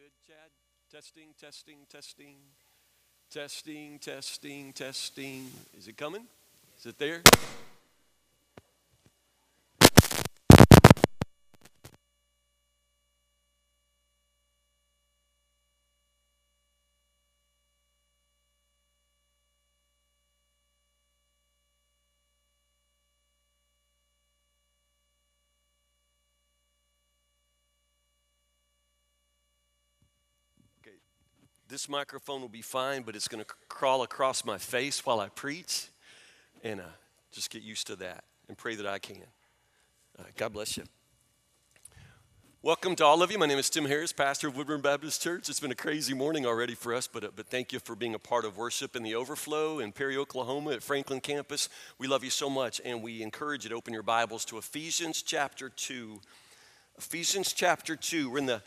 good, Chad? Testing, testing, testing, testing, testing, testing. Is it coming? Is it there? This microphone will be fine, but it's going to crawl across my face while I preach. And uh, just get used to that and pray that I can. Uh, God bless you. Welcome to all of you. My name is Tim Harris, pastor of Woodburn Baptist Church. It's been a crazy morning already for us, but, uh, but thank you for being a part of worship in the overflow in Perry, Oklahoma at Franklin campus. We love you so much, and we encourage you to open your Bibles to Ephesians chapter 2. Ephesians chapter 2. We're in the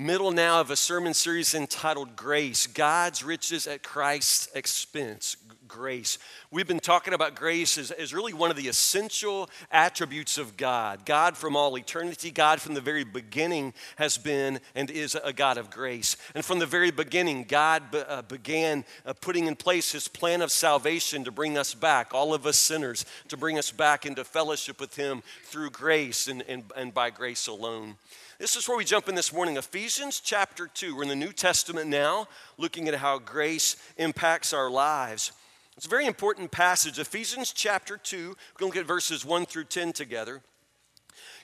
middle now of a sermon series entitled Grace God's Riches at Christ's Expense. Grace. We've been talking about grace as, as really one of the essential attributes of God. God from all eternity, God from the very beginning has been and is a God of grace. And from the very beginning, God be, uh, began uh, putting in place his plan of salvation to bring us back, all of us sinners, to bring us back into fellowship with him through grace and, and, and by grace alone. This is where we jump in this morning. Ephesians chapter 2. We're in the New Testament now, looking at how grace impacts our lives. It's a very important passage. Ephesians chapter 2. We're going to look at verses 1 through 10 together.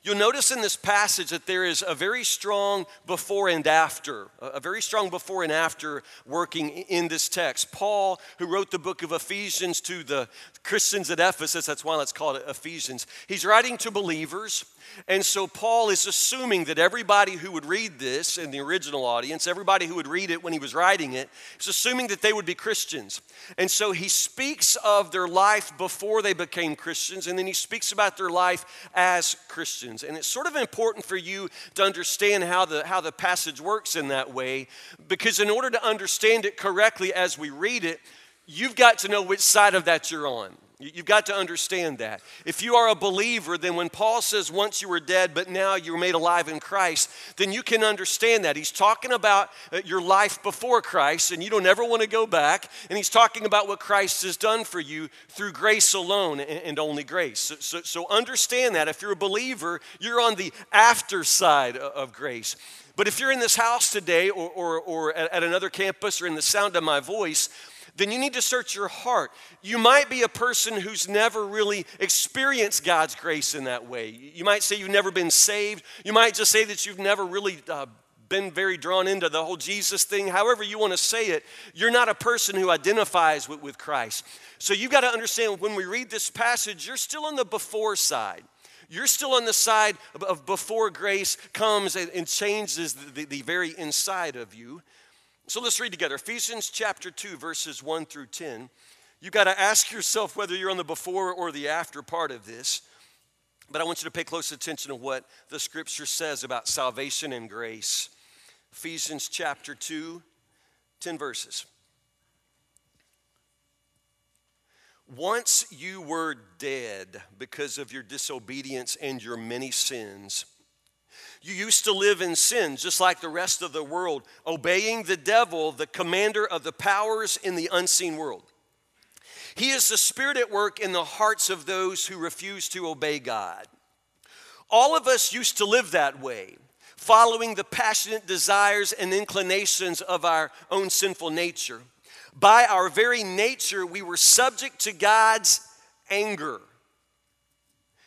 You'll notice in this passage that there is a very strong before and after, a very strong before and after working in this text. Paul, who wrote the book of Ephesians to the Christians at Ephesus, that's why it's called Ephesians, he's writing to believers. And so Paul is assuming that everybody who would read this in the original audience, everybody who would read it when he was writing it, is assuming that they would be Christians. And so he speaks of their life before they became Christians, and then he speaks about their life as Christians. And it's sort of important for you to understand how the, how the passage works in that way, because in order to understand it correctly as we read it, you've got to know which side of that you're on. You've got to understand that. If you are a believer, then when Paul says once you were dead, but now you're made alive in Christ, then you can understand that. He's talking about uh, your life before Christ, and you don't ever want to go back. And he's talking about what Christ has done for you through grace alone and only grace. So, so, so understand that. If you're a believer, you're on the after side of grace. But if you're in this house today or, or, or at another campus or in the sound of my voice, then you need to search your heart. You might be a person who's never really experienced God's grace in that way. You might say you've never been saved. You might just say that you've never really uh, been very drawn into the whole Jesus thing. However, you want to say it, you're not a person who identifies with, with Christ. So you've got to understand when we read this passage, you're still on the before side. You're still on the side of, before grace comes and, and changes the, the, the very inside of you. So let's read together Ephesians chapter 2, verses 1 through 10. You got to ask yourself whether you're on the before or the after part of this. But I want you to pay close attention to what the scripture says about salvation and grace. Ephesians chapter 2, 10 verses. Once you were dead because of your disobedience and your many sins you used to live in sin just like the rest of the world, obeying the devil, the commander of the powers in the unseen world. He is the spirit at work in the hearts of those who refuse to obey God. All of us used to live that way, following the passionate desires and inclinations of our own sinful nature. By our very nature, we were subject to God's anger,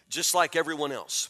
just like everyone else.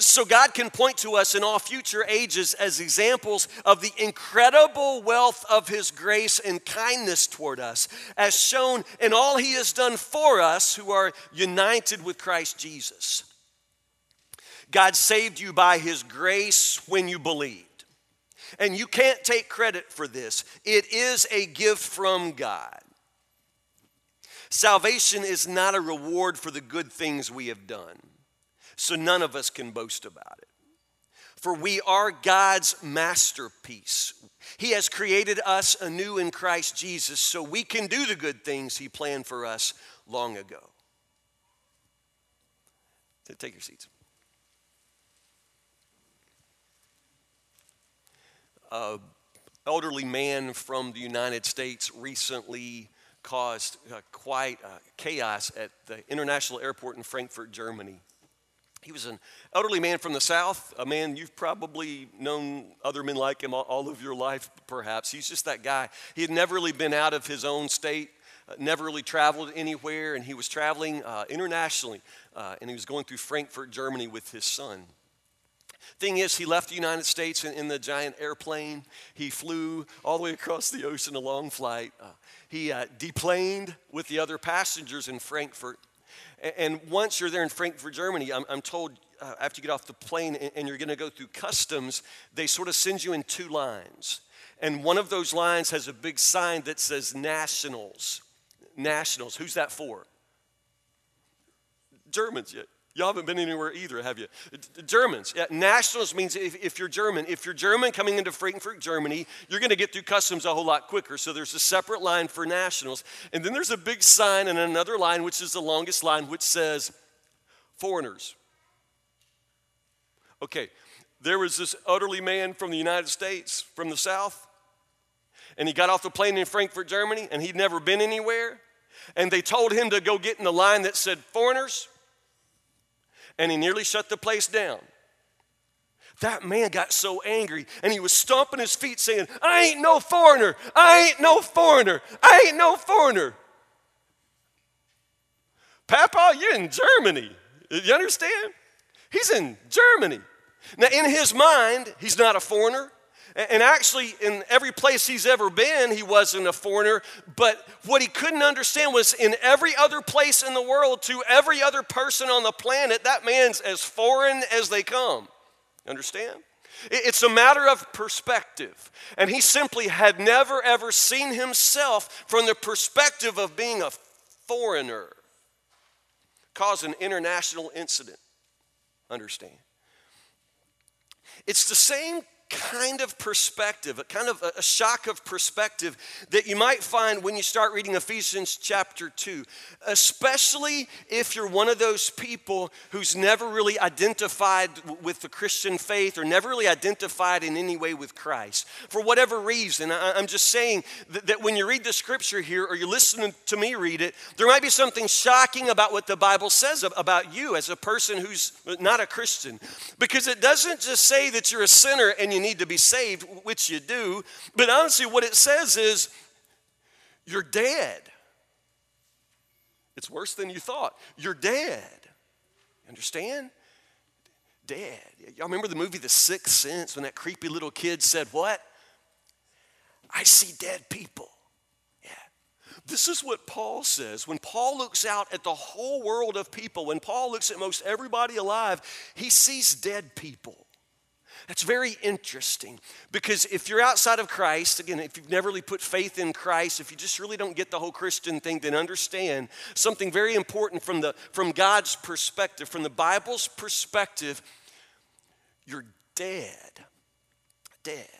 So God can point to us in all future ages as examples of the incredible wealth of His grace and kindness toward us, as shown in all He has done for us who are united with Christ Jesus. God saved you by His grace when you believed. And you can't take credit for this, it is a gift from God. Salvation is not a reward for the good things we have done, so none of us can boast about it. For we are God's masterpiece. He has created us anew in Christ Jesus so we can do the good things He planned for us long ago. Take your seats. An elderly man from the United States recently caused uh, quite uh, chaos at the international airport in Frankfurt, Germany. He was an elderly man from the South, a man you've probably known other men like him all of your life, perhaps. He's just that guy. He had never really been out of his own state, uh, never really traveled anywhere, and he was traveling uh, internationally, uh, and he was going through Frankfurt, Germany with his son. Thing is, he left the United States in, in the giant airplane. He flew all the way across the ocean, a long flight. Uh, he uh, deplaned with the other passengers in Frankfurt. And once you're there in Frankfurt, Germany, I'm, I'm told uh, after you get off the plane and, and you're going to go through customs, they sort of send you in two lines. And one of those lines has a big sign that says nationals. Nationals. Who's that for? Germans. Y'all haven't been anywhere either, have you? Germans. Yeah, nationals means if, if, you're German. If you're German coming into Frankfurt, Germany, you're going to get through customs a whole lot quicker. So there's a separate line for nationals. And then there's a big sign and another line, which is the longest line, which says foreigners. Okay, there was this elderly man from the United States, from the South, and he got off the plane in Frankfurt, Germany, and he'd never been anywhere. And they told him to go get in the line that said foreigners and he nearly shut the place down. That man got so angry and he was stomping his feet saying, I ain't no foreigner. I ain't no foreigner. I ain't no foreigner. Papa, you're in Germany. You understand? He's in Germany. Now, in his mind, he's not a foreigner. And actually, in every place he's ever been, he wasn't a foreigner. But what he couldn't understand was in every other place in the world, to every other person on the planet, that man's as foreign as they come. Understand? It's a matter of perspective. And he simply had never, ever seen himself from the perspective of being a foreigner. Cause an international incident. Understand? It's the same kind of perspective, a kind of a shock of perspective that you might find when you start reading Ephesians chapter 2, especially if you're one of those people who's never really identified with the Christian faith or never really identified in any way with Christ. For whatever reason, I'm just saying that when you read the scripture here or you're listening to me read it, there might be something shocking about what the Bible says about you as a person who's not a Christian. Because it doesn't just say that you're a sinner and you you need to be saved, which you do. But honestly, what it says is you're dead. It's worse than you thought. You're dead. Understand? Dead. Y'all remember the movie The Sixth Sense when that creepy little kid said, What? I see dead people. This is what Paul says. When Paul looks out at the whole world of people, when Paul looks at most everybody alive, he sees dead people. That's very interesting because if you're outside of Christ, again, if you've never really put faith in Christ, if you just really don't get the whole Christian thing, then understand something very important from, the, from God's perspective, from the Bible's perspective, you're dead. Dead.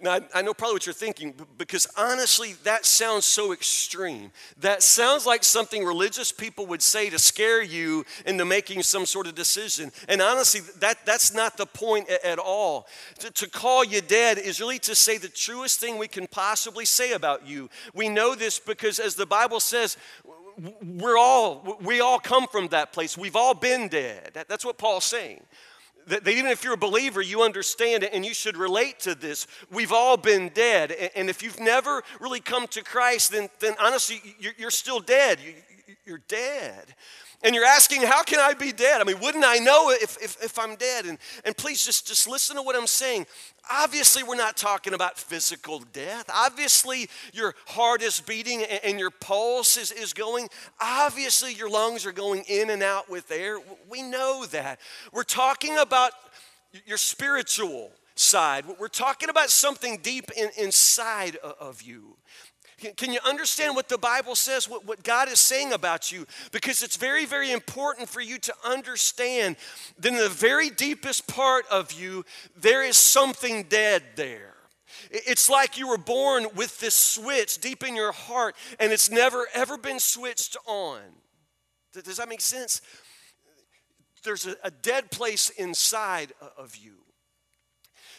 Now, I know probably what you're thinking because honestly, that sounds so extreme. That sounds like something religious people would say to scare you into making some sort of decision. And honestly, that, that's not the point at all. To, to call you dead is really to say the truest thing we can possibly say about you. We know this because, as the Bible says, we're all, we all come from that place. We've all been dead. That, that's what Paul's saying that, even if you're a believer, you understand it and you should relate to this. We've all been dead. And, if you've never really come to Christ, then, then honestly, you're, you're still dead. You're dead. And you're asking, how can I be dead? I mean, wouldn't I know if, if, if I'm dead? And, and please just, just listen to what I'm saying. Obviously, we're not talking about physical death. Obviously, your heart is beating and, and your pulse is, is going. Obviously, your lungs are going in and out with air. We know that. We're talking about your spiritual side. We're talking about something deep in, inside of you. Can you understand what the Bible says, what, what God is saying about you? Because it's very, very important for you to understand that in the very deepest part of you, there is something dead there. It's like you were born with this switch deep in your heart and it's never ever been switched on. Does that make sense? There's a, a dead place inside of you.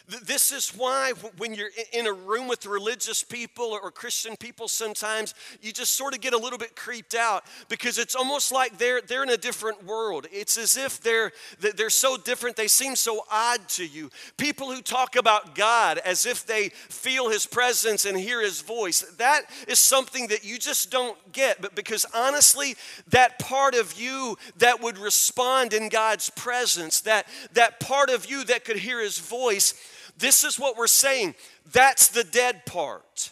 This is why when you're in a room with religious people or Christian people, sometimes you just sort of get a little bit creeped out because it's almost like they're, they're in a different world. It's as if they're, they're so different, they seem so odd to you. People who talk about God as if they feel His presence and hear His voice, that is something that you just don't get. But because honestly, that part of you that would respond in God's presence, that, that part of you that could hear His voice, this is what we're saying. That's the dead part.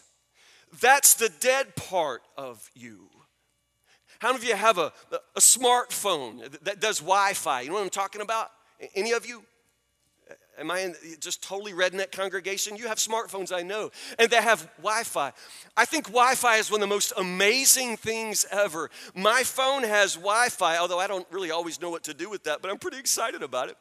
That's the dead part of you. How many of you have a, a smartphone that does Wi Fi? You know what I'm talking about? Any of you? Am I in just totally redneck congregation? You have smartphones, I know, and they have Wi Fi. I think Wi Fi is one of the most amazing things ever. My phone has Wi Fi, although I don't really always know what to do with that, but I'm pretty excited about it.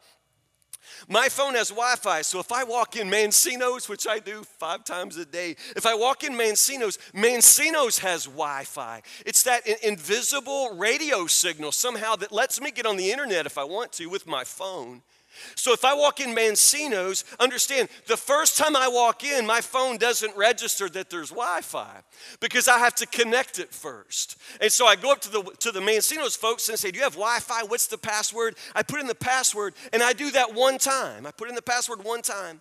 My phone has Wi Fi, so if I walk in Mancino's, which I do five times a day, if I walk in Mancino's, Mancino's has Wi Fi. It's that invisible radio signal somehow that lets me get on the internet if I want to with my phone. So if I walk in Mancino's, understand the first time I walk in, my phone doesn't register that there's Wi-Fi because I have to connect it first. And so I go up to the to the Mancino's folks and say, "Do you have Wi-Fi? What's the password?" I put in the password, and I do that one time. I put in the password one time,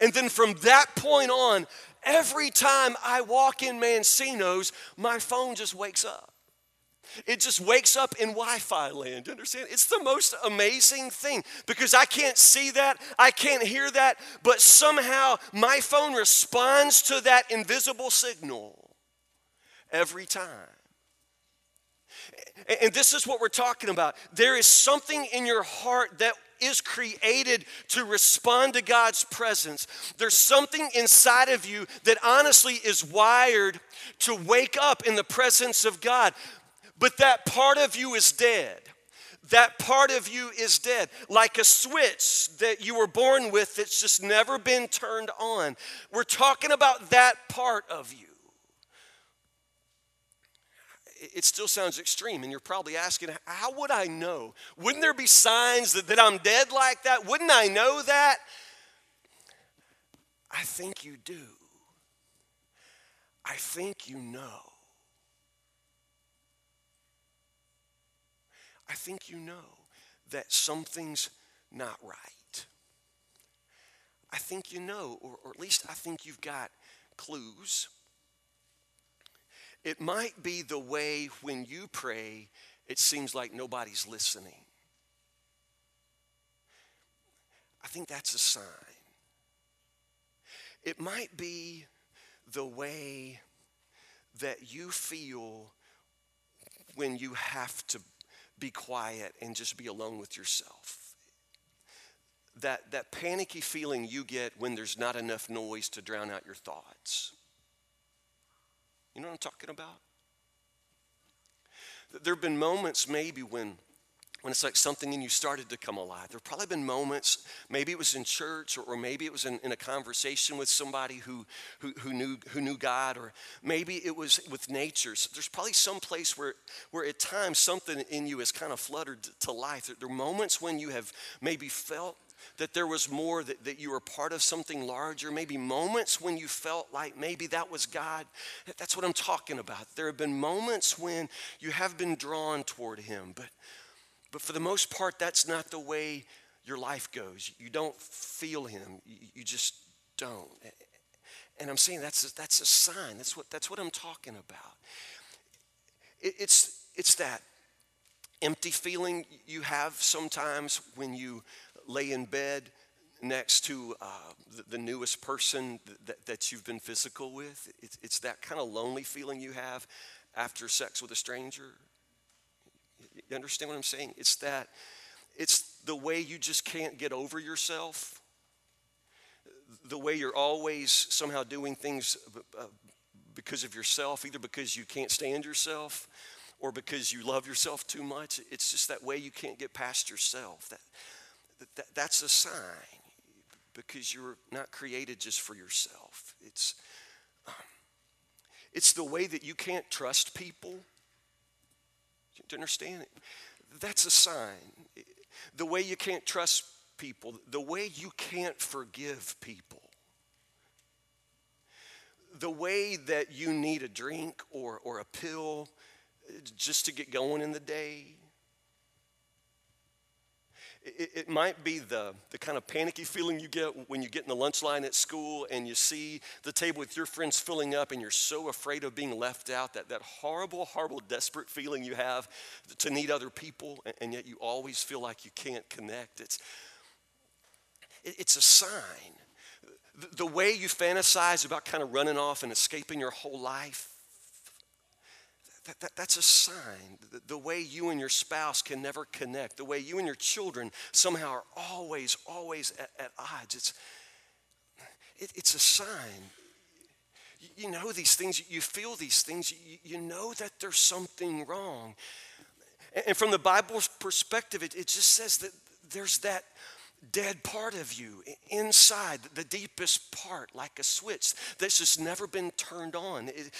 and then from that point on, every time I walk in Mancino's, my phone just wakes up. It just wakes up in Wi Fi land. Understand? It's the most amazing thing because I can't see that, I can't hear that, but somehow my phone responds to that invisible signal every time. And this is what we're talking about. There is something in your heart that is created to respond to God's presence. There's something inside of you that honestly is wired to wake up in the presence of God. But that part of you is dead. That part of you is dead, like a switch that you were born with that's just never been turned on. We're talking about that part of you. It still sounds extreme, and you're probably asking, How would I know? Wouldn't there be signs that, that I'm dead like that? Wouldn't I know that? I think you do. I think you know. I think you know that something's not right. I think you know, or, or at least I think you've got clues. It might be the way when you pray, it seems like nobody's listening. I think that's a sign. It might be the way that you feel when you have to be quiet and just be alone with yourself. That, that panicky feeling you get when there's not enough noise to drown out your thoughts. You know what I'm talking about? There have been moments maybe when when it's like something in you started to come alive. There have probably been moments, maybe it was in church, or, or maybe it was in, in, a conversation with somebody who, who, who, knew, who knew God, or maybe it was with nature. So there's probably some place where, where at times something in you has kind of fluttered to life. There are moments when you have maybe felt that there was more, that, that you were part of something larger, maybe moments when you felt like maybe that was God. That's what I'm talking about. There have been moments when you have been drawn toward Him, but but for the most part, that's not the way your life goes. You don't feel Him, you just don't. And I'm saying that's a, that's a sign. That's what, that's what I'm talking about. It, it's, it's that empty feeling you have sometimes when you lay in bed next to uh, the, the, newest person that, that you've been physical with. It's, it's that kind of lonely feeling you have after sex with a stranger. You understand what I'm saying? It's that, it's the way you just can't get over yourself. the way you're always somehow doing things uh, because of yourself, either because you can't stand yourself or because you love yourself too much. It's just that way you can't get past yourself. That, that, that's a sign because you're not created just for yourself. It's, um, it's the way that you can't trust people. You understand it? That's a sign. The way you can't trust people, the way you can't forgive people, the way that you need a drink or, or a pill just to get going in the day. It, it, might be the, the kind of panicky feeling you get when you get in the lunch line at school and you see the table with your friends filling up and you're so afraid of being left out. That, that horrible, horrible, desperate feeling you have to need other people and, and yet you always feel like you can't connect. It's, it, it's a sign. The, the way you fantasize about kind of running off and escaping your whole life that, that, that's a sign. The, the, way you and your spouse can never connect, the way you and your children somehow are always, always at, at odds. It's, it, it's a sign. You, you, know these things, you feel these things, you, you know that there's something wrong. And, and from the Bible's perspective, it, it just says that there's that dead part of you inside, the deepest part, like a switch that's just never been turned on. It,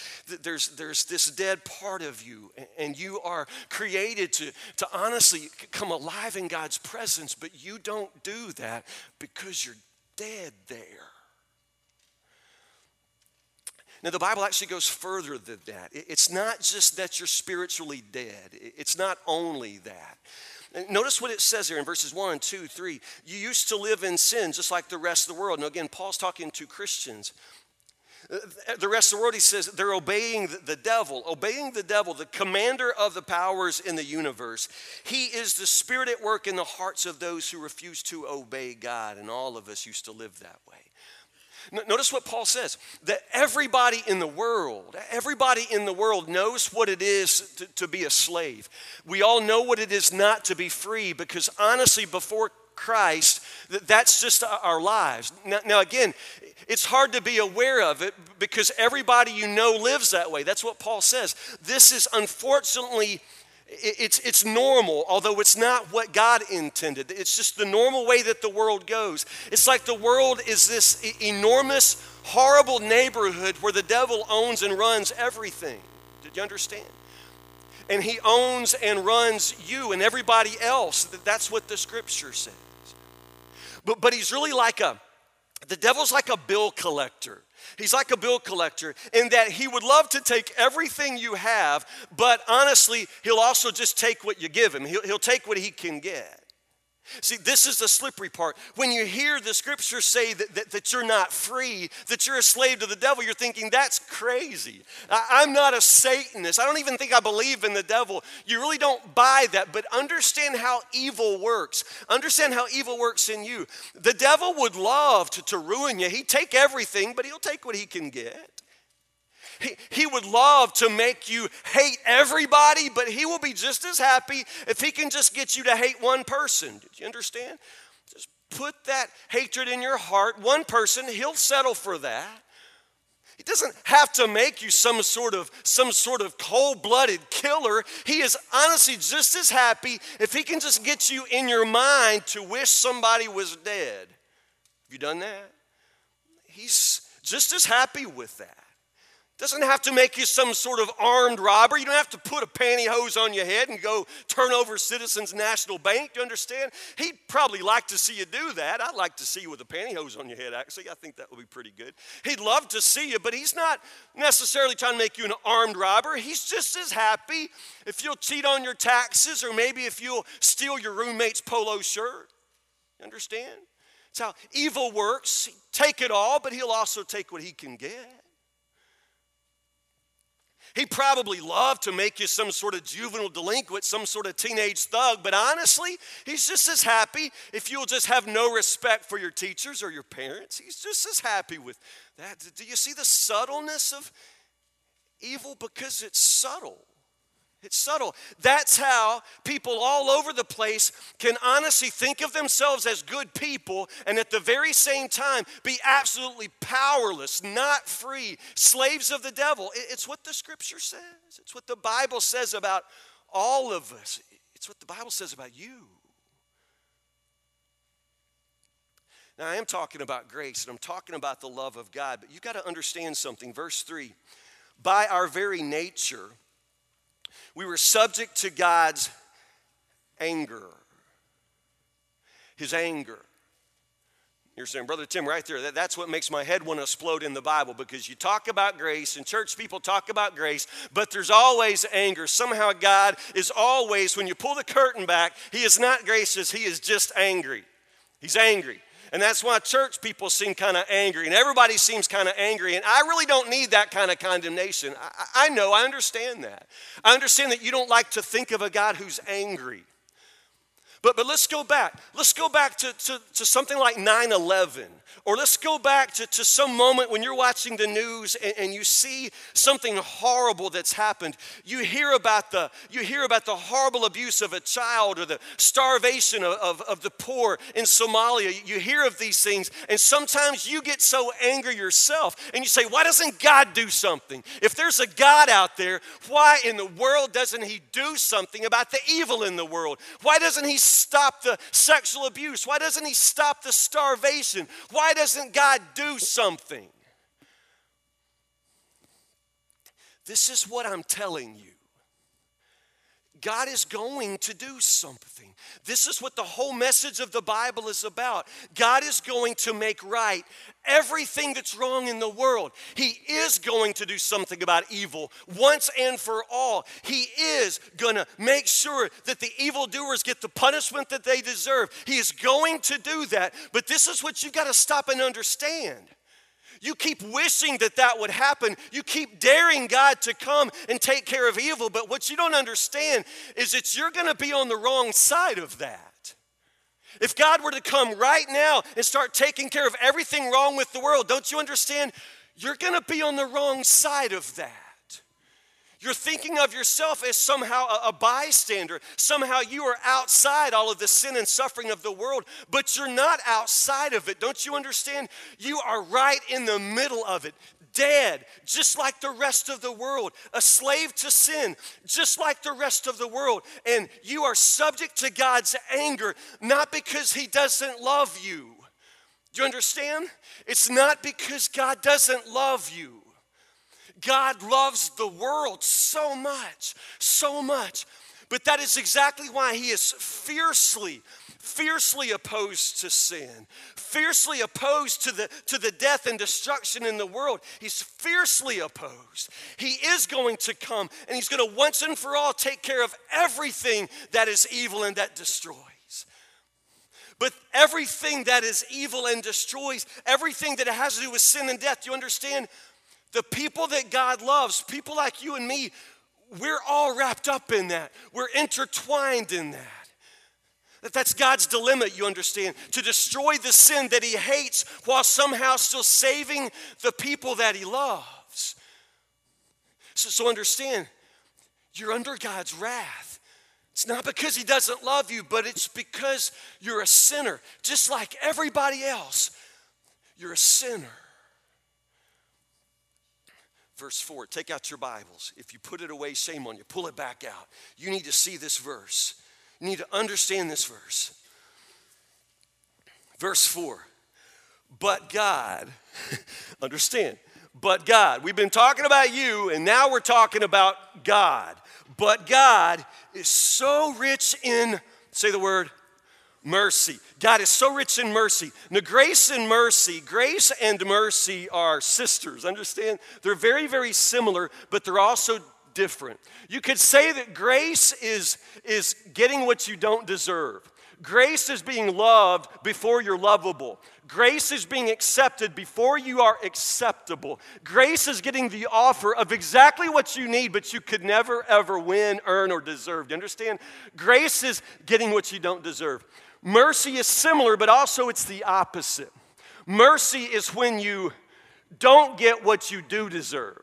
there's, there's this dead part of you, and you are created to, to honestly come alive in God's presence, but you don't do that because you're dead there. Now, the Bible actually goes further than that. It's not just that you're spiritually dead, it's not only that. Notice what it says here in verses 1, 2, 3. You used to live in sin just like the rest of the world. Now, again, Paul's talking to Christians. Uh, the rest of the world, he says, they're obeying the devil, obeying the devil, the commander of the powers in the universe. He is the spirit at work in the hearts of those who refuse to obey God, and all of us used to live that way. Notice what Paul says that everybody in the world, everybody in the world knows what it is to, to, be a slave. We all know what it is not to be free because honestly, before Christ, that's just our lives. Now, now, again, it's hard to be aware of it because everybody you know lives that way. That's what Paul says. This is unfortunately it's, it's normal, although it's not what God intended. It's just the normal way that the world goes. It's like the world is this enormous, horrible neighborhood where the devil owns and runs everything. Did you understand? And he owns and runs you and everybody else. That's what the scripture says. But, but he's really like a, the devil's like a bill collector. He's like a bill collector in that he would love to take everything you have, but honestly, he'll also just take what you give him. He'll, he'll take what he can get. See, this is the slippery part. When you hear the scripture say that, that, that, you're not free, that you're a slave to the devil, you're thinking, that's crazy. I, I'm not a Satanist. I don't even think I believe in the devil. You really don't buy that, but understand how evil works. Understand how evil works in you. The devil would love to, to ruin you. He'd take everything, but he'll take what he can get. He, he would love to make you hate everybody, but he will be just as happy if he can just get you to hate one person. Did you understand? Just put that hatred in your heart. One person, he'll settle for that. He doesn't have to make you some sort of some sort of cold-blooded killer. He is honestly just as happy if he can just get you in your mind to wish somebody was dead. Have you done that? He's just as happy with that. Doesn't have to make you some sort of armed robber. You don't have to put a pantyhose on your head and go turn over Citizens National Bank. Do you understand? He'd probably like to see you do that. I'd like to see you with a pantyhose on your head, actually. I think that would be pretty good. He'd love to see you, but he's not necessarily trying to make you an armed robber. He's just as happy if you'll cheat on your taxes or maybe if you'll steal your roommate's polo shirt. You understand? It's how evil works. Take it all, but he'll also take what he can get. He probably loved to make you some sort of juvenile delinquent, some sort of teenage thug, but honestly, he's just as happy if you'll just have no respect for your teachers or your parents. He's just as happy with that. Do you see the subtleness of evil? Because it's subtle. It's subtle. That's how people all over the place can honestly think of themselves as good people and at the very same time be absolutely powerless, not free, slaves of the devil. It's what the scripture says, it's what the Bible says about all of us, it's what the Bible says about you. Now, I am talking about grace and I'm talking about the love of God, but you've got to understand something. Verse 3 By our very nature, we were subject to God's anger. His anger. You're saying, Brother Tim, right there, that, that's what makes my head want to explode in the Bible because you talk about grace and church people talk about grace, but there's always anger. Somehow God is always, when you pull the curtain back, He is not gracious, He is just angry. He's angry. And that's why church people seem kind of angry, and everybody seems kind of angry. And I really don't need that kind of condemnation. I, I, know, I understand that. I understand that you don't like to think of a God who's angry. But, but let's go back. Let's go back to, to, to something like 9 11 or let's go back to, to some moment when you're watching the news and, and you see something horrible that's happened. You hear about the, you hear about the horrible abuse of a child or the starvation of, of, of the poor in Somalia. You hear of these things, and sometimes you get so angry yourself and you say, Why doesn't God do something? If there's a God out there, why in the world doesn't He do something about the evil in the world? Why doesn't He stop the sexual abuse? Why doesn't He stop the starvation? Why doesn't God do something? This is what I'm telling you. God is going to do something. This is what the whole message of the Bible is about. God is going to make right everything that's wrong in the world. He is going to do something about evil once and for all. He is going to make sure that the evildoers get the punishment that they deserve. He is going to do that. But this is what you've got to stop and understand. You keep wishing that that would happen. You keep daring God to come and take care of evil. But what you don't understand is that you're going to be on the wrong side of that. If God were to come right now and start taking care of everything wrong with the world, don't you understand? You're going to be on the wrong side of that. You're thinking of yourself as somehow a, bystander. Somehow you are outside all of the sin and suffering of the world, but you're not outside of it. Don't you understand? You are right in the middle of it, dead, just like the rest of the world, a slave to sin, just like the rest of the world. And you are subject to God's anger, not because He doesn't love you. Do you understand? It's not because God doesn't love you. God loves the world so much, so much. But that is exactly why he is fiercely, fiercely opposed to sin, fiercely opposed to the, to the death and destruction in the world. He's fiercely opposed. He is going to come and he's going to once and for all take care of everything that is evil and that destroys. But everything that is evil and destroys, everything that has to do with sin and death, you understand? The people that God loves, people like you and me, we're all wrapped up in that. We're intertwined in that. That that's God's dilemma, you understand, to destroy the sin that he hates while somehow still saving the people that he loves. So, so understand, you're under God's wrath. It's not because he doesn't love you, but it's because you're a sinner, just like everybody else. You're a sinner. Verse 4, take out your Bibles. If you put it away, shame on you. Pull it back out. You need to see this verse. You need to understand this verse. Verse 4, but God, understand, but God. We've been talking about you, and now we're talking about God. But God is so rich in, say the word, mercy. God is so rich in mercy. Now, grace and mercy, grace and mercy are sisters, understand? They're very, very similar, but they're also different. You could say that grace is, is getting what you don't deserve. Grace is being loved before you're lovable. Grace is being accepted before you are acceptable. Grace is getting the offer of exactly what you need, but you could never, ever win, earn, or deserve. Do you understand? Grace is getting what you don't deserve. Mercy is similar, but also it's the opposite. Mercy is when you don't get what you do deserve.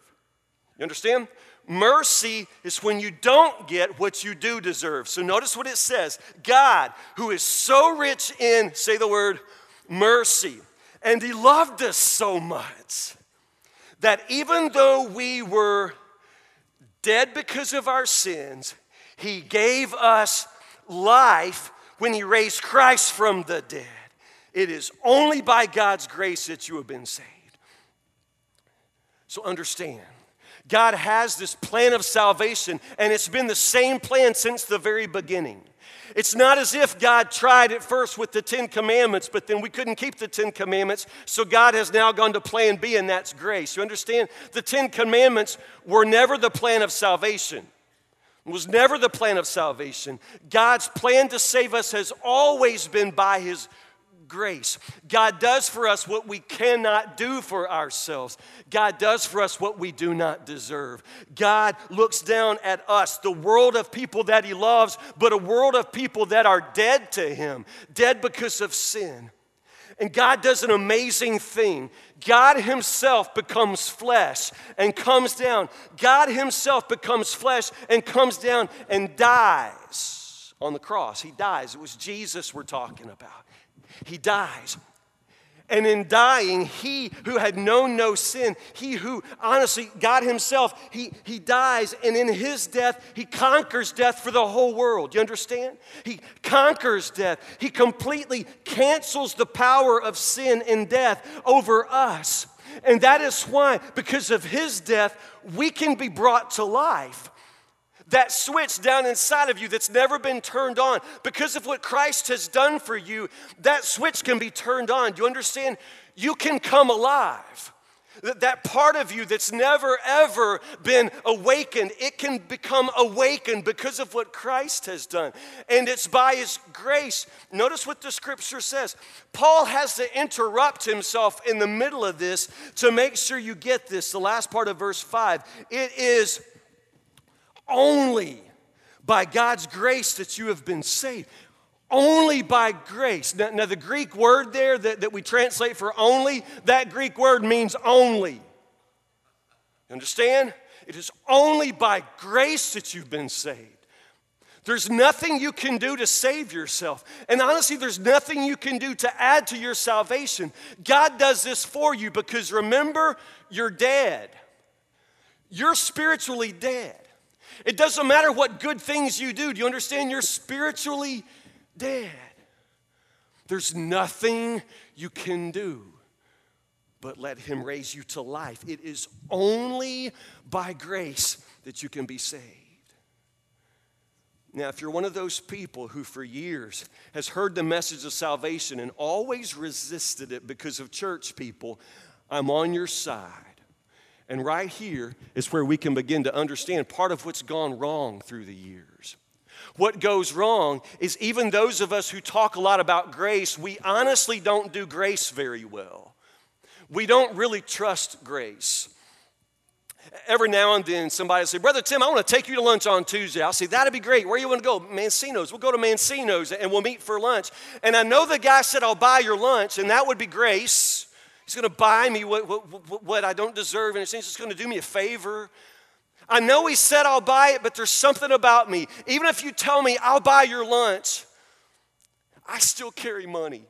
You understand? mercy is when you don't get what you do deserve. So notice what it says God, who is so rich in, say the word, mercy, and He loved us so much that even though we were dead because of our sins, He gave us life when He raised Christ from the dead. It is only by God's grace that you have been saved. So understand, God has this plan of salvation, and it's been the same plan since the very beginning. It's not as if God tried at first with the Ten Commandments, but then we couldn't keep the Ten Commandments, so God has now gone to plan B, and that's grace. You understand? The Ten Commandments were never the plan of salvation. Was never the plan of salvation. God's plan to save us has always been by His grace. God does for us what we cannot do for ourselves. God does for us what we do not deserve. God looks down at us, the world of people that He loves, but a world of people that are dead to Him, dead because of sin. And God does an amazing thing. God Himself becomes flesh and comes down. God Himself becomes flesh and comes down and dies on the cross. He dies. It was Jesus we're talking about he dies. And in dying, he who had known no sin, he who honestly, God Himself, he, he dies, and in His death, He conquers death for the whole world. You understand? He conquers death. He completely cancels the power of sin and death over us. And that is why, because of His death, we can be brought to life that switch down inside of you that's never been turned on because of what Christ has done for you, that switch can be turned on. Do you understand? You can come alive. That part of you that's never ever been awakened, it can become awakened because of what Christ has done. And it's by His grace. Notice what the scripture says. Paul has to interrupt himself in the middle of this to make sure you get this. The last part of verse 5. It is only by God's grace that you have been saved. Only by grace. Now, now the Greek word there that, that we translate for only, that Greek word means only. You Understand? It is only by grace that you've been saved. There's nothing you can do to save yourself. And honestly, there's nothing you can do to add to your salvation. God does this for you because remember, you're dead. You're spiritually dead. It doesn't matter what good things you do. Do you understand? You're spiritually dead. There's nothing you can do but let Him raise you to life. It is only by grace that you can be saved. Now, if you're one of those people who for years has heard the message of salvation and always resisted it because of church people, I'm on your side. And right here is where we can begin to understand part of what's gone wrong through the years. What goes wrong is even those of us who talk a lot about grace, we honestly don't do grace very well. We don't really trust grace. Every now and then, somebody will say, Brother Tim, I want to take you to lunch on Tuesday. I'll say, That'd be great. Where you want to go? Mancino's. We'll go to Mancino's and we'll meet for lunch. And I know the guy said, I'll buy your lunch, and that would be grace. He's going to buy me what, what, what I don't deserve, and he's just going to do me a favor. I know he said I'll buy it, but there's something about me. Even if you tell me I'll buy your lunch, I still carry money.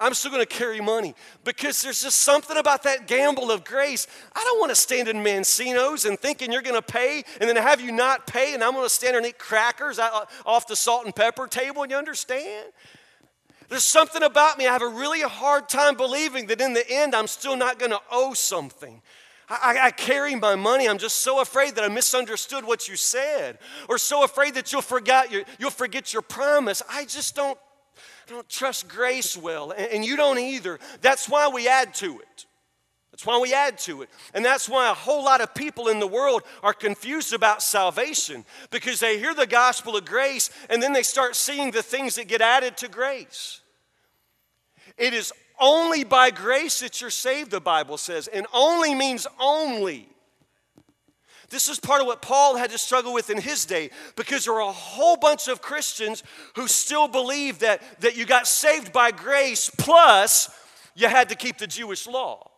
I'm still going to carry money because there's just something about that gamble of grace. I don't want to stand in Mancino's and thinking you're going to pay and then have you not pay and I'm going to stand and eat crackers off the salt and pepper table. You understand? There's something about me, I have a really hard time believing that in the end I'm still not going to owe something. I, I, carry my money. I'm just so afraid that I misunderstood what you said, or so afraid that you'll forget your, you'll forget your promise. I just don't, don't trust grace well, and, and you don't either. That's why we add to it. That's why we add to it. And that's why a whole lot of people in the world are confused about salvation because they hear the gospel of grace and then they start seeing the things that get added to grace. It is only by grace that you're saved, the Bible says, and only means only. This is part of what Paul had to struggle with in his day because there are a whole bunch of Christians who still believe that, that you got saved by grace plus you had to keep the Jewish law.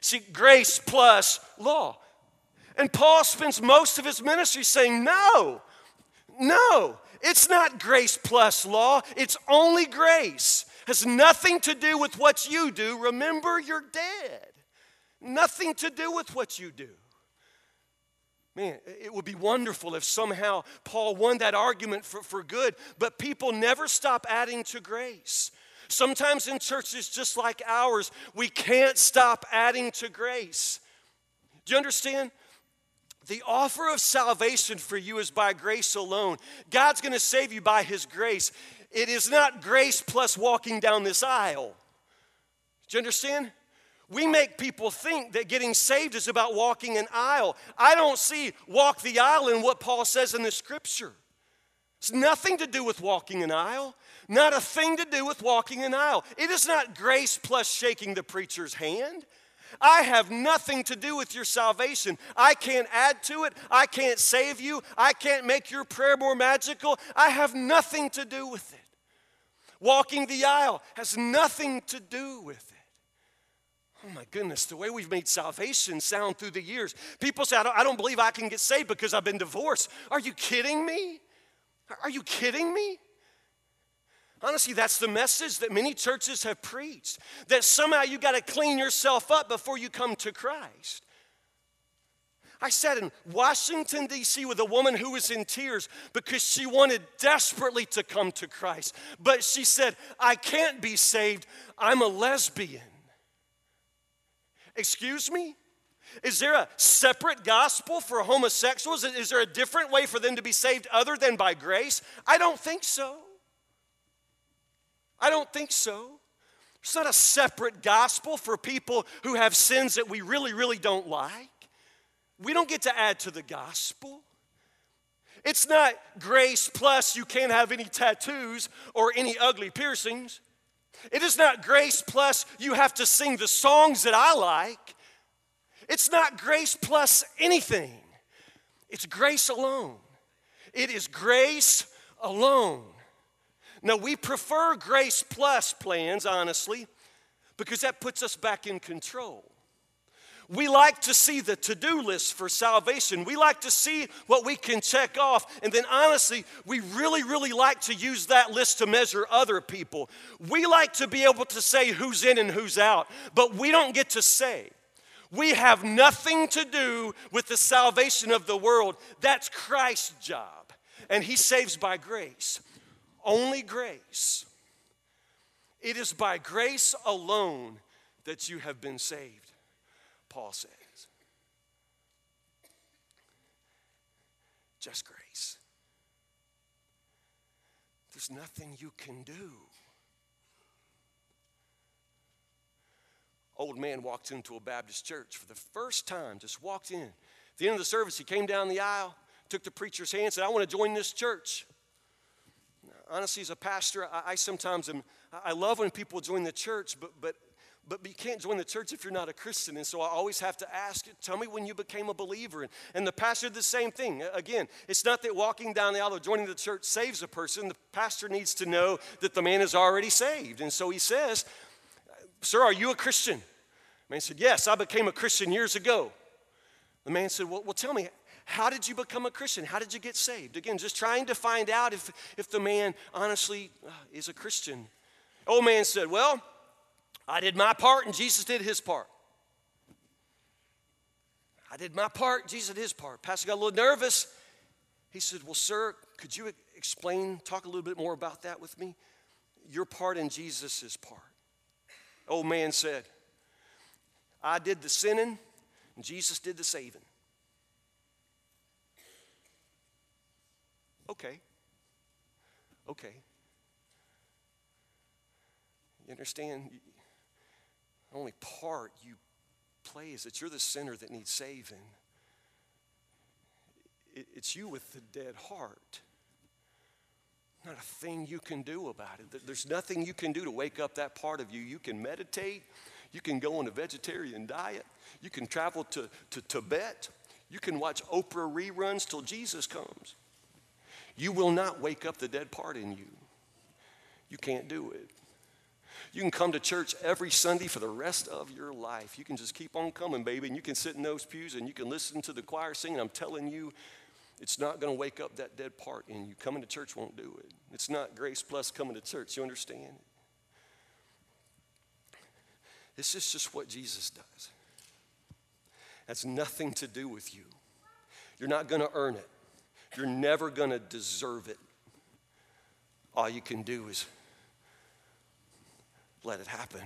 See, grace plus law. And Paul spends most of his ministry saying, No, no, it's not grace plus law, it's only grace. Has nothing to do with what you do. Remember, you're dead. Nothing to do with what you do. Man, it would be wonderful if somehow Paul won that argument for, for good, but people never stop adding to grace. Sometimes in churches just like ours, we can't stop adding to grace. Do you understand? The offer of salvation for you is by grace alone. God's going to save you by His grace. It is not grace plus walking down this aisle. Do you understand? We make people think that getting saved is about walking an aisle. I don't see walk the aisle in what Paul says in the scripture. It's nothing to do with walking an aisle, not a thing to do with walking an aisle. It is not grace plus shaking the preacher's hand. I have nothing to do with your salvation. I can't add to it. I can't save you. I can't make your prayer more magical. I have nothing to do with it. Walking the aisle has nothing to do with it. Oh my goodness, the way we've made salvation sound through the years. People say, I don't, I don't believe I can get saved because I've been divorced. Are you kidding me? Are you kidding me? Honestly, that's the message that many churches have preached that somehow you got to clean yourself up before you come to Christ. I sat in Washington, D.C. with a woman who was in tears because she wanted desperately to come to Christ. But she said, I can't be saved. I'm a lesbian. Excuse me? Is there a separate gospel for homosexuals? Is there a different way for them to be saved other than by grace? I don't think so. I don't think so. It's not a separate gospel for people who have sins that we really, really don't like. We don't get to add to the gospel. It's not grace plus you can't have any tattoos or any ugly piercings. It is not grace plus you have to sing the songs that I like. It's not grace plus anything. It's grace alone. It is grace alone. Now, we prefer grace plus plans, honestly, because that puts us back in control. We like to see the to do list for salvation. We like to see what we can check off. And then, honestly, we really, really like to use that list to measure other people. We like to be able to say who's in and who's out, but we don't get to say. We have nothing to do with the salvation of the world. That's Christ's job. And He saves by grace. Only grace. It is by grace alone that you have been saved, Paul says. Just grace. There's nothing you can do. Old man walked into a Baptist church for the first time, just walked in. At the end of the service, he came down the aisle, took the preacher's hand, said, I want to join this church honestly, as a pastor, I, I sometimes am, I love when people join the church, but, but, but you can't join the church if you're not a Christian. And so I always have to ask, tell me when you became a believer. And, and the pastor did the same thing. Again, it's not that walking down the aisle or joining the church saves a person. The pastor needs to know that the man is already saved. And so he says, Sir, are you a Christian? The man said, Yes, I became a Christian years ago. The man said, Well, well tell me, how did you become a Christian? How did you get saved? Again, just trying to find out if, if the man honestly uh, is a Christian. Old man said, Well, I did my part and Jesus did his part. I did my part, Jesus did his part. Pastor got a little nervous. He said, Well, sir, could you explain, talk a little bit more about that with me? Your part and Jesus' part. Old man said, I did the sinning and Jesus did the saving. Okay. Okay. You understand? The only part you play is that you're the sinner that needs saving. It's you with the dead heart. Not a thing you can do about it. There's nothing you can do to wake up that part of you. You can meditate. You can go on a vegetarian diet. You can travel to, to Tibet. You can watch Oprah reruns till Jesus comes. You will not wake up the dead part in you. You can't do it. You can come to church every Sunday for the rest of your life. You can just keep on coming, baby, and you can sit in those pews and you can listen to the choir sing. I'm telling you, it's not going to wake up that dead part in you. Coming to church won't do it. It's not grace plus coming to church. You understand? It? This is just what Jesus does. That's nothing to do with you. You're not going to earn it. You're never going to deserve it. All you can do is let it happen.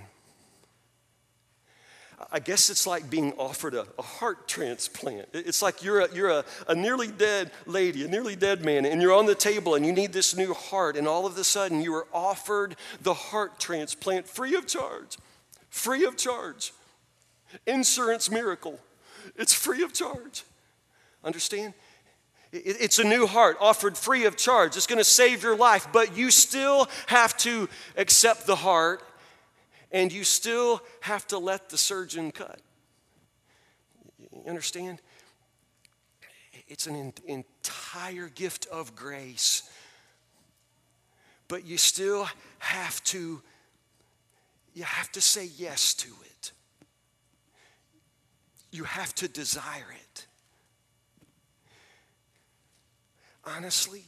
I guess it's like being offered a, a, heart transplant. It's like you're, a, you're a, a nearly dead lady, a nearly dead man, and you're on the table and you need this new heart, and all of a sudden you are offered the heart transplant free of charge. Free of charge. Insurance miracle. It's free of charge. Understand? It's a new heart offered free of charge. It's going to save your life, but you still have to accept the heart and you still have to let the surgeon cut. You understand? It's an entire gift of grace, but you still have to you have to say yes to it. You have to desire it. Honestly,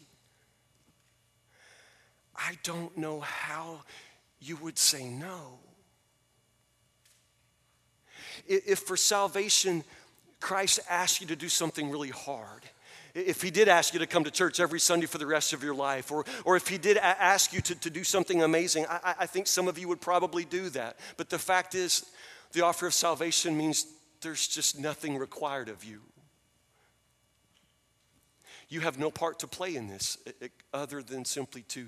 I don't know how you would say no. If for salvation, Christ asked you to do something really hard, if he did ask you to come to church every Sunday for the rest of your life, or, or if he did ask you to, to do something amazing, I, I think some of you would probably do that. But the fact is, the offer of salvation means there's just nothing required of you. You have no part to play in this other than simply to,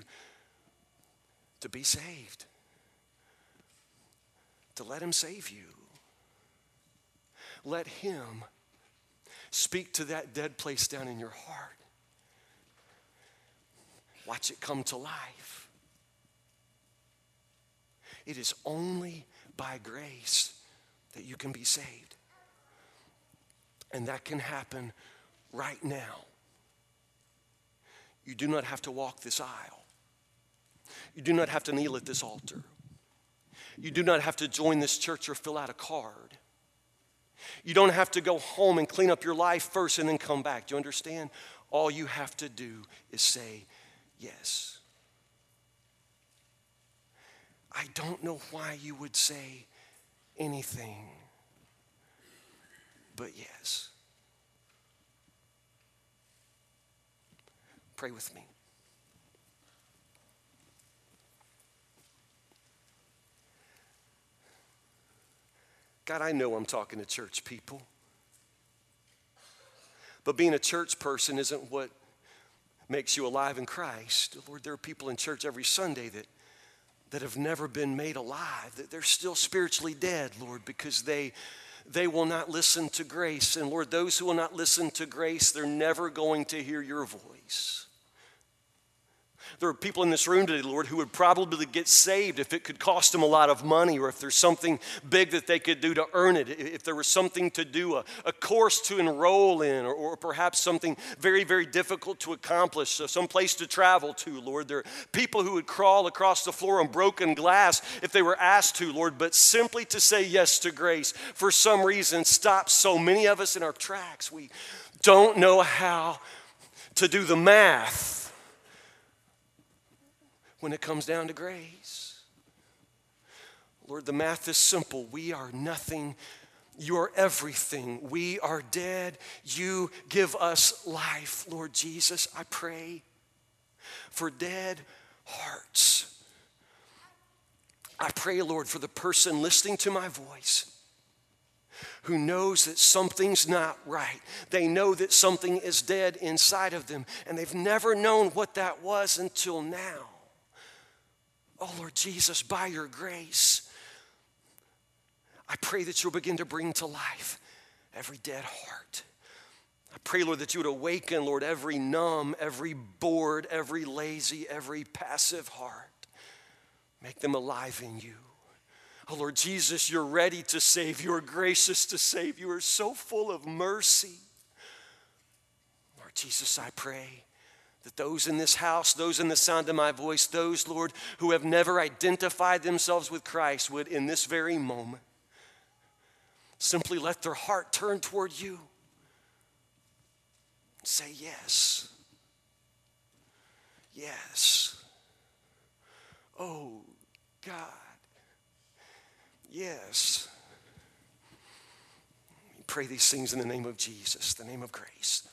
to be saved, to let Him save you. Let Him speak to that dead place down in your heart. Watch it come to life. It is only by grace that you can be saved. And that can happen right now. You do not have to walk this aisle. You do not have to kneel at this altar. You do not have to join this church or fill out a card. You don't have to go home and clean up your life first and then come back. Do you understand? All you have to do is say yes. I don't know why you would say anything but yes. Pray with me. God, I know I'm talking to church people. But being a church person isn't what makes you alive in Christ. Lord, there are people in church every Sunday that, that have never been made alive, that they're still spiritually dead, Lord, because they they will not listen to grace. And Lord, those who will not listen to grace, they're never going to hear your voice. There are people in this room today, Lord, who would probably get saved if it could cost them a lot of money or if there's something big that they could do to earn it, if there was something to do, a, a course to enroll in, or, or, perhaps something very, very difficult to accomplish, so some place to travel to, Lord. There are people who would crawl across the floor on broken glass if they were asked to, Lord, but simply to say yes to grace for some reason stops so many of us in our tracks. We don't know how to do the math when it comes down to grace. Lord, the math is simple. We are nothing. You are everything. We are dead. You give us life. Lord Jesus, I pray for dead hearts. I pray, Lord, for the person listening to my voice who knows that something's not right. They know that something is dead inside of them, and they've never known what that was until now. Oh, Lord Jesus, by your grace, I pray that you'll begin to bring to life every dead heart. I pray, Lord, that you would awaken, Lord, every numb, every bored, every lazy, every passive heart. Make them alive in you. Oh, Lord Jesus, you're ready to save. You are gracious to save. You are so full of mercy. Lord Jesus, I pray that those in this house, those in the sound of my voice, those, Lord, who have never identified themselves with Christ would, in this very moment, simply let their heart turn toward you. Say yes. Yes. Oh, God. Yes. We pray these things in the name of Jesus, the name of grace.